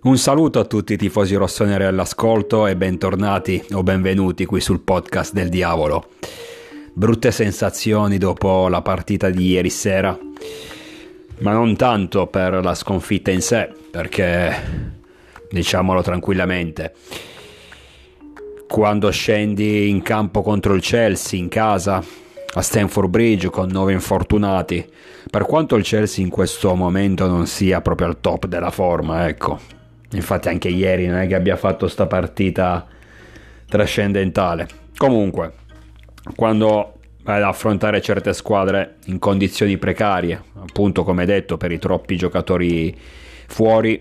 Un saluto a tutti i tifosi rossoneri all'ascolto e bentornati o benvenuti qui sul podcast del diavolo. Brutte sensazioni dopo la partita di ieri sera, ma non tanto per la sconfitta in sé, perché diciamolo tranquillamente, quando scendi in campo contro il Chelsea in casa a Stanford Bridge con nove infortunati, per quanto il Chelsea in questo momento non sia proprio al top della forma, ecco. Infatti anche ieri non è che abbia fatto sta partita trascendentale. Comunque, quando vai ad affrontare certe squadre in condizioni precarie, appunto come detto per i troppi giocatori fuori,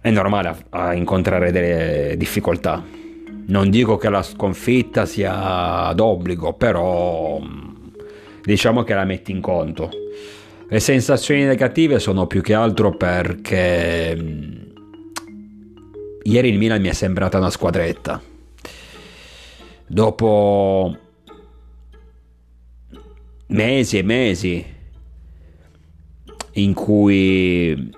è normale a incontrare delle difficoltà non dico che la sconfitta sia d'obbligo, però diciamo che la metti in conto. Le sensazioni negative sono più che altro perché ieri il Milan mi è sembrata una squadretta. Dopo mesi e mesi in cui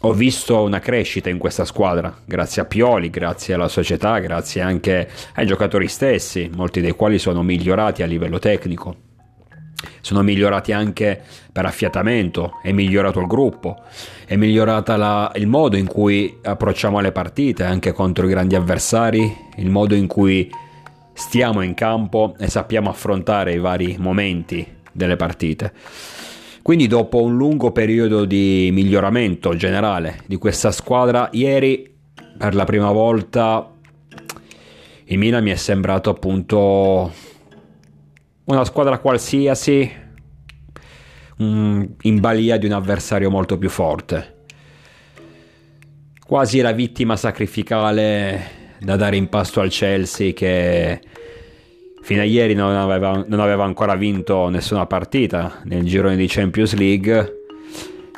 ho visto una crescita in questa squadra, grazie a Pioli, grazie alla società, grazie anche ai giocatori stessi, molti dei quali sono migliorati a livello tecnico. Sono migliorati anche per affiatamento, è migliorato il gruppo, è migliorato il modo in cui approcciamo le partite anche contro i grandi avversari, il modo in cui stiamo in campo e sappiamo affrontare i vari momenti delle partite. Quindi dopo un lungo periodo di miglioramento generale di questa squadra, ieri per la prima volta il Milan mi è sembrato appunto una squadra qualsiasi in balia di un avversario molto più forte. Quasi la vittima sacrificale da dare in pasto al Chelsea che fino a ieri non aveva, non aveva ancora vinto nessuna partita nel girone di Champions League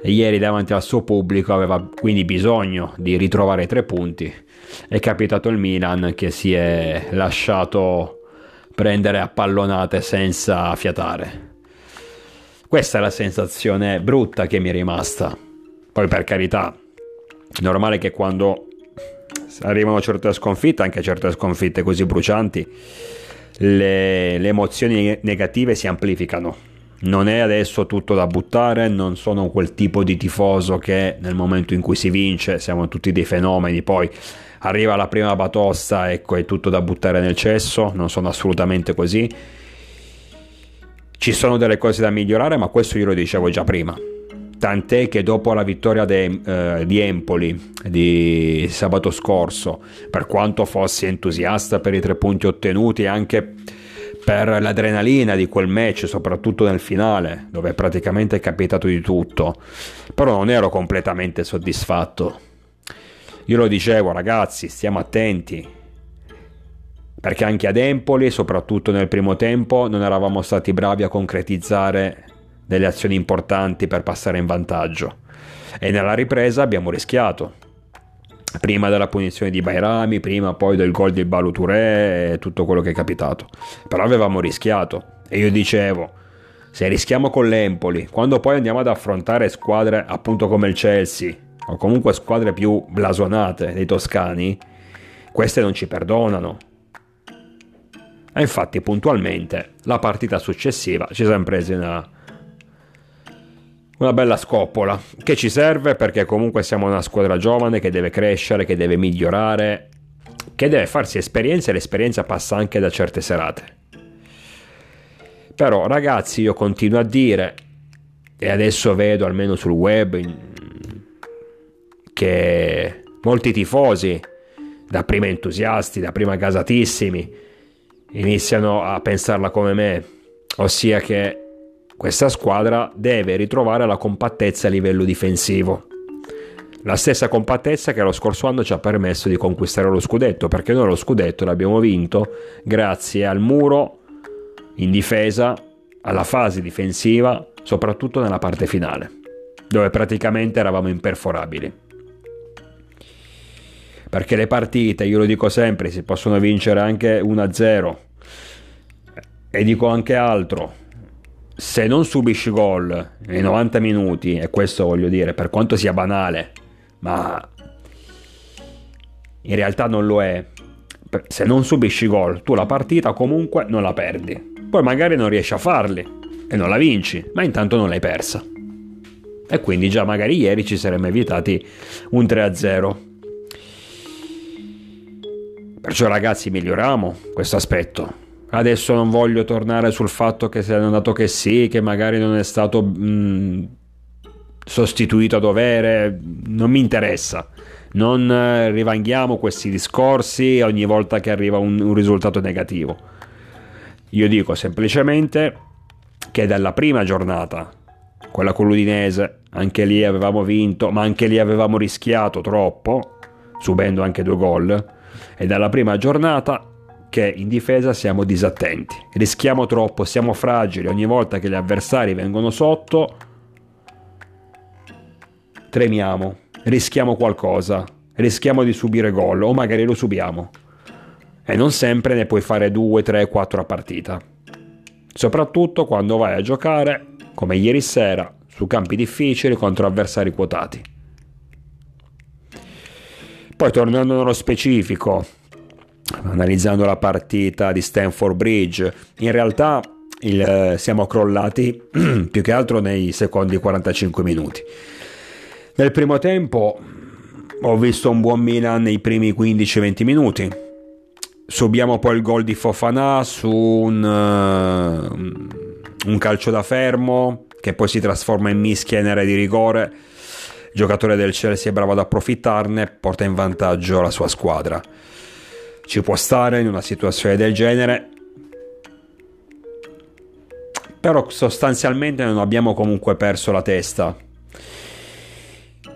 e ieri davanti al suo pubblico aveva quindi bisogno di ritrovare tre punti. È capitato il Milan che si è lasciato prendere a pallonate senza fiatare. Questa è la sensazione brutta che mi è rimasta. Poi per carità, è normale che quando arrivano certe sconfitte, anche certe sconfitte così brucianti, le, le emozioni negative si amplificano. Non è adesso tutto da buttare, non sono quel tipo di tifoso che nel momento in cui si vince siamo tutti dei fenomeni, poi arriva la prima batosta, ecco è tutto da buttare nel cesso, non sono assolutamente così. Ci sono delle cose da migliorare, ma questo io lo dicevo già prima. Tant'è che dopo la vittoria de, eh, di Empoli di sabato scorso, per quanto fossi entusiasta per i tre punti ottenuti, anche per l'adrenalina di quel match, soprattutto nel finale, dove praticamente è capitato di tutto, però non ero completamente soddisfatto. Io lo dicevo, ragazzi, stiamo attenti, perché anche ad Empoli, soprattutto nel primo tempo, non eravamo stati bravi a concretizzare delle azioni importanti per passare in vantaggio. E nella ripresa abbiamo rischiato. Prima della punizione di Bairami, prima poi del gol di Baluture e tutto quello che è capitato. Però avevamo rischiato. E io dicevo, se rischiamo con l'Empoli, quando poi andiamo ad affrontare squadre appunto come il Chelsea, o comunque squadre più blasonate dei toscani, queste non ci perdonano. E infatti puntualmente la partita successiva ci siamo presi una una bella scoppola che ci serve perché comunque siamo una squadra giovane che deve crescere, che deve migliorare, che deve farsi esperienza e l'esperienza passa anche da certe serate. Però ragazzi io continuo a dire e adesso vedo almeno sul web che molti tifosi, da prima entusiasti, da prima gasatissimi, iniziano a pensarla come me, ossia che questa squadra deve ritrovare la compattezza a livello difensivo. La stessa compattezza che lo scorso anno ci ha permesso di conquistare lo scudetto, perché noi lo scudetto l'abbiamo vinto grazie al muro in difesa, alla fase difensiva, soprattutto nella parte finale, dove praticamente eravamo imperforabili. Perché le partite, io lo dico sempre, si possono vincere anche 1-0. E dico anche altro, se non subisci gol nei 90 minuti, e questo voglio dire, per quanto sia banale, ma in realtà non lo è. Se non subisci gol, tu la partita comunque non la perdi. Poi magari non riesci a farli e non la vinci, ma intanto non l'hai persa. E quindi già magari ieri ci saremmo evitati un 3-0. Perciò ragazzi miglioriamo questo aspetto. Adesso non voglio tornare sul fatto che se è andato che sì, che magari non è stato mh, sostituito a dovere, non mi interessa. Non eh, rivanghiamo questi discorsi ogni volta che arriva un, un risultato negativo. Io dico semplicemente che dalla prima giornata, quella con l'Udinese, anche lì avevamo vinto, ma anche lì avevamo rischiato troppo, subendo anche due gol, e dalla prima giornata che in difesa siamo disattenti, rischiamo troppo, siamo fragili, ogni volta che gli avversari vengono sotto tremiamo, rischiamo qualcosa, rischiamo di subire gol o magari lo subiamo. E non sempre ne puoi fare 2, 3, 4 a partita. Soprattutto quando vai a giocare, come ieri sera, su campi difficili contro avversari quotati. Poi tornando nello specifico, analizzando la partita di Stanford Bridge, in realtà il, eh, siamo crollati più che altro nei secondi 45 minuti. Nel primo tempo ho visto un buon Milan nei primi 15-20 minuti. Subiamo poi il gol di Fofana su un, uh, un calcio da fermo che poi si trasforma in mischia in area di rigore. Il giocatore del Chelsea è bravo ad approfittarne, porta in vantaggio la sua squadra. Ci può stare in una situazione del genere, però sostanzialmente non abbiamo comunque perso la testa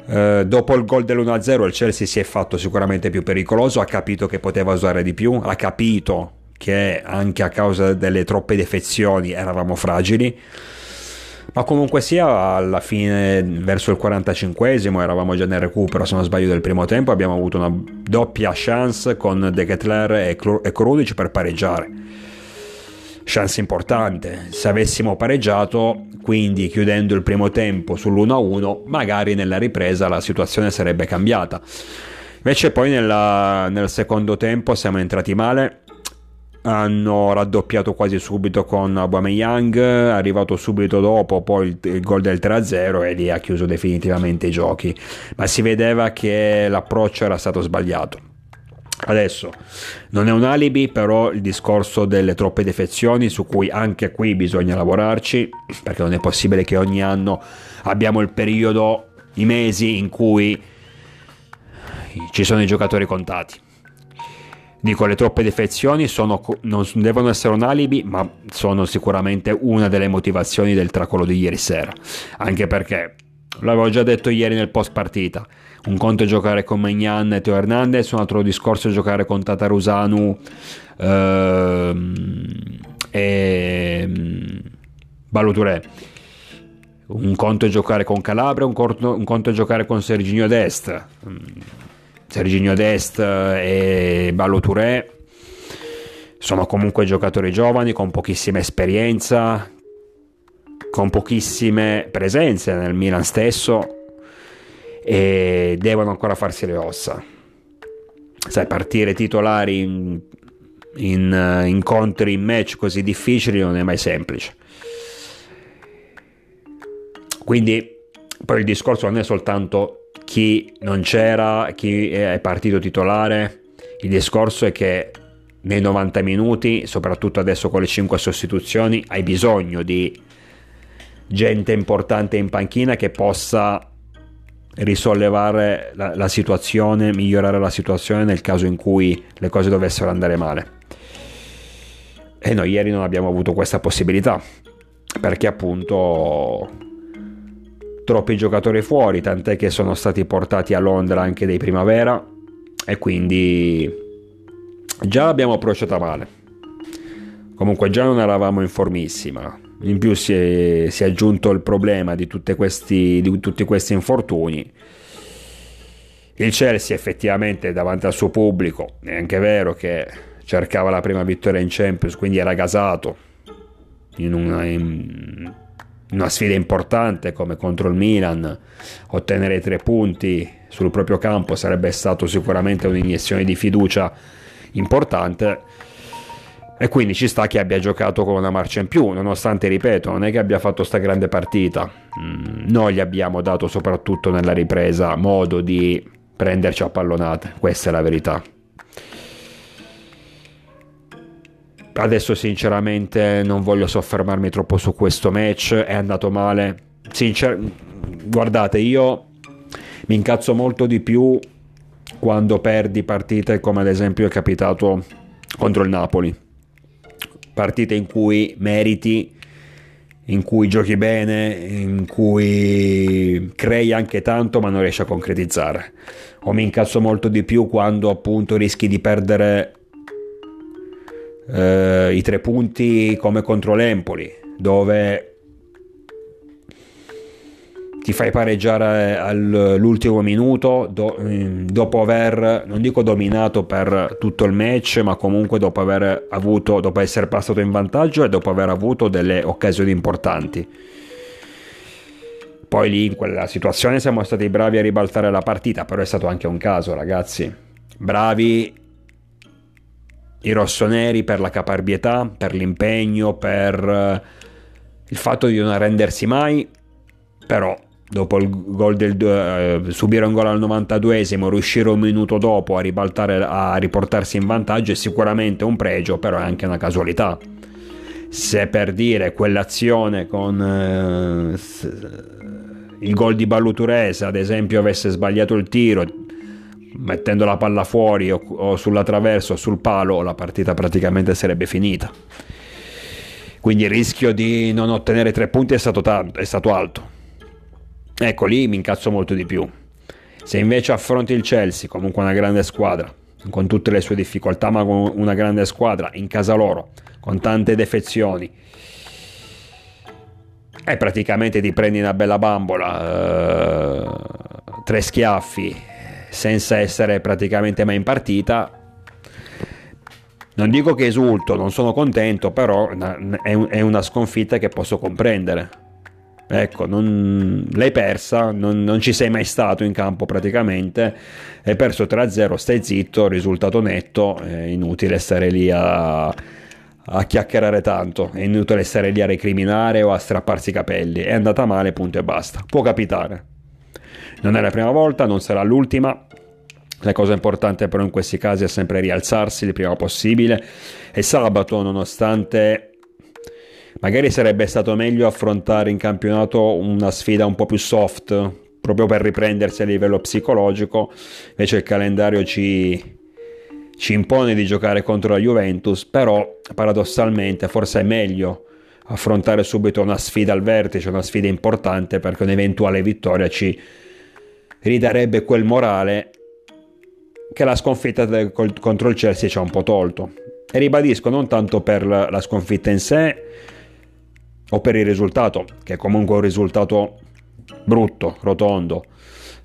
eh, dopo il gol dell'1-0 il Chelsea si è fatto sicuramente più pericoloso, ha capito che poteva usare di più, ha capito che anche a causa delle troppe defezioni eravamo fragili. Ma comunque sia, alla fine, verso il 45esimo, eravamo già nel recupero, se non sbaglio, del primo tempo. Abbiamo avuto una doppia chance con De Ketler e, Cl- Krudic per pareggiare chance importante. Se avessimo pareggiato, quindi chiudendo il primo tempo sull'1-1, magari nella ripresa la situazione sarebbe cambiata. Invece poi nella, nel secondo tempo siamo entrati male, hanno raddoppiato quasi subito con Aubameyang, arrivato subito dopo poi il, il gol del 3-0 e lì ha chiuso definitivamente i giochi, ma si vedeva che l'approccio era stato sbagliato. Adesso non è un alibi, però il discorso delle troppe defezioni su cui anche qui bisogna lavorarci, perché non è possibile che ogni anno abbiamo il periodo, i mesi in cui ci sono i giocatori contati. Dico, le troppe defezioni sono, non devono essere un alibi, ma sono sicuramente una delle motivazioni del tracolo di ieri sera. Anche perché, l'avevo già detto ieri nel post partita, un conto è giocare con Magnan e Teo Hernandez, un altro discorso è giocare con Tatarusanu ehm, e ehm, Baluture. Un conto è giocare con Calabria, un conto, un conto è giocare con Serginio Dest. Serginio Dest e Balotouré sono comunque giocatori giovani con pochissima esperienza, con pochissime presenze nel Milan stesso e devono ancora farsi le ossa. Sai, partire titolari in, in uh, incontri, in match così difficili non è mai semplice. Quindi poi il discorso non è soltanto chi non c'era, chi è partito titolare, il discorso è che nei 90 minuti, soprattutto adesso con le 5 sostituzioni, hai bisogno di gente importante in panchina che possa risollevare la, la situazione, migliorare la situazione nel caso in cui le cose dovessero andare male. E noi ieri non abbiamo avuto questa possibilità, perché appunto troppi giocatori fuori, tant'è che sono stati portati a Londra anche dei primavera e quindi già l'abbiamo approcciata male. Comunque già non eravamo in formissima, in più si è, si è aggiunto il problema di, questi, di tutti questi infortuni. Il Chelsea effettivamente davanti al suo pubblico è anche vero che cercava la prima vittoria in Champions, quindi era gasato in una, in, una sfida importante come contro il Milan, ottenere tre punti sul proprio campo sarebbe stato sicuramente un'iniezione di fiducia importante e quindi ci sta che abbia giocato con una marcia in più, nonostante, ripeto, non è che abbia fatto sta grande partita. Mm, noi gli abbiamo dato soprattutto nella ripresa modo di prenderci a pallonate, questa è la verità. Adesso sinceramente non voglio soffermarmi troppo su questo match, è andato male. Sincer- guardate, io mi incazzo molto di più quando perdi partite come ad esempio è capitato contro il Napoli partite in cui meriti, in cui giochi bene, in cui crei anche tanto ma non riesci a concretizzare. O mi incazzo molto di più quando appunto rischi di perdere eh, i tre punti come contro l'Empoli, dove ti fai pareggiare all'ultimo minuto do, mm, dopo aver, non dico dominato per tutto il match, ma comunque dopo aver avuto, dopo essere passato in vantaggio e dopo aver avuto delle occasioni importanti. Poi lì in quella situazione siamo stati bravi a ribaltare la partita, però è stato anche un caso, ragazzi. Bravi i rossoneri per la caparbietà, per l'impegno, per il fatto di non arrendersi mai, però dopo il gol del eh, subire un gol al 92esimo, riuscire un minuto dopo a, a riportarsi in vantaggio è sicuramente un pregio, però è anche una casualità. Se per dire quell'azione con eh, il gol di Balluturese, ad esempio, avesse sbagliato il tiro, mettendo la palla fuori o, o sulla traversa o sul palo, la partita praticamente sarebbe finita. Quindi il rischio di non ottenere tre punti è stato, tanto, è stato alto Ecco lì mi incazzo molto di più. Se invece affronti il Chelsea, comunque una grande squadra, con tutte le sue difficoltà, ma con una grande squadra in casa loro, con tante defezioni, e praticamente ti prendi una bella bambola, eh, tre schiaffi, senza essere praticamente mai in partita, non dico che esulto, non sono contento, però è una sconfitta che posso comprendere. Ecco, non, l'hai persa, non, non, ci sei mai stato in campo praticamente, hai perso 3-0, stai zitto, risultato netto, è inutile stare lì a, a chiacchierare tanto, è inutile stare lì a recriminare o a strapparsi i capelli, è andata male, punto e basta, può capitare. Non è la prima volta, non sarà l'ultima, la cosa importante però in questi casi è sempre rialzarsi il prima possibile. E sabato nonostante Magari sarebbe stato meglio affrontare in campionato una sfida un po' più soft, proprio per riprendersi a livello psicologico, invece il calendario ci, ci impone di giocare contro la Juventus, però paradossalmente forse è meglio affrontare subito una sfida al vertice, una sfida importante, perché un'eventuale vittoria ci ridarebbe quel morale che la sconfitta contro il Chelsea ci ha un po' tolto. E ribadisco, non tanto per la, sconfitta in sé, o per il risultato, che è comunque un risultato brutto, rotondo,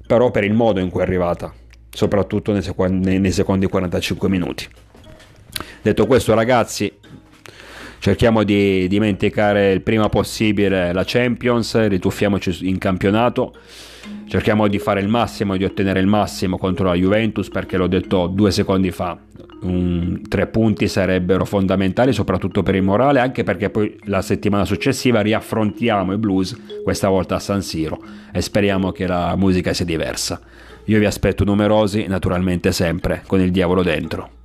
però per il modo in cui è arrivata, soprattutto nei secondi 45 minuti. Detto questo ragazzi, cerchiamo di dimenticare il prima possibile la Champions, rituffiamoci in campionato, cerchiamo di fare il massimo, di ottenere il massimo contro la Juventus perché l'ho detto due secondi fa, un, tre punti sarebbero fondamentali soprattutto per il morale anche perché poi la settimana successiva riaffrontiamo i blues questa volta a San Siro e speriamo che la musica sia diversa. Io vi aspetto numerosi naturalmente sempre con il diavolo dentro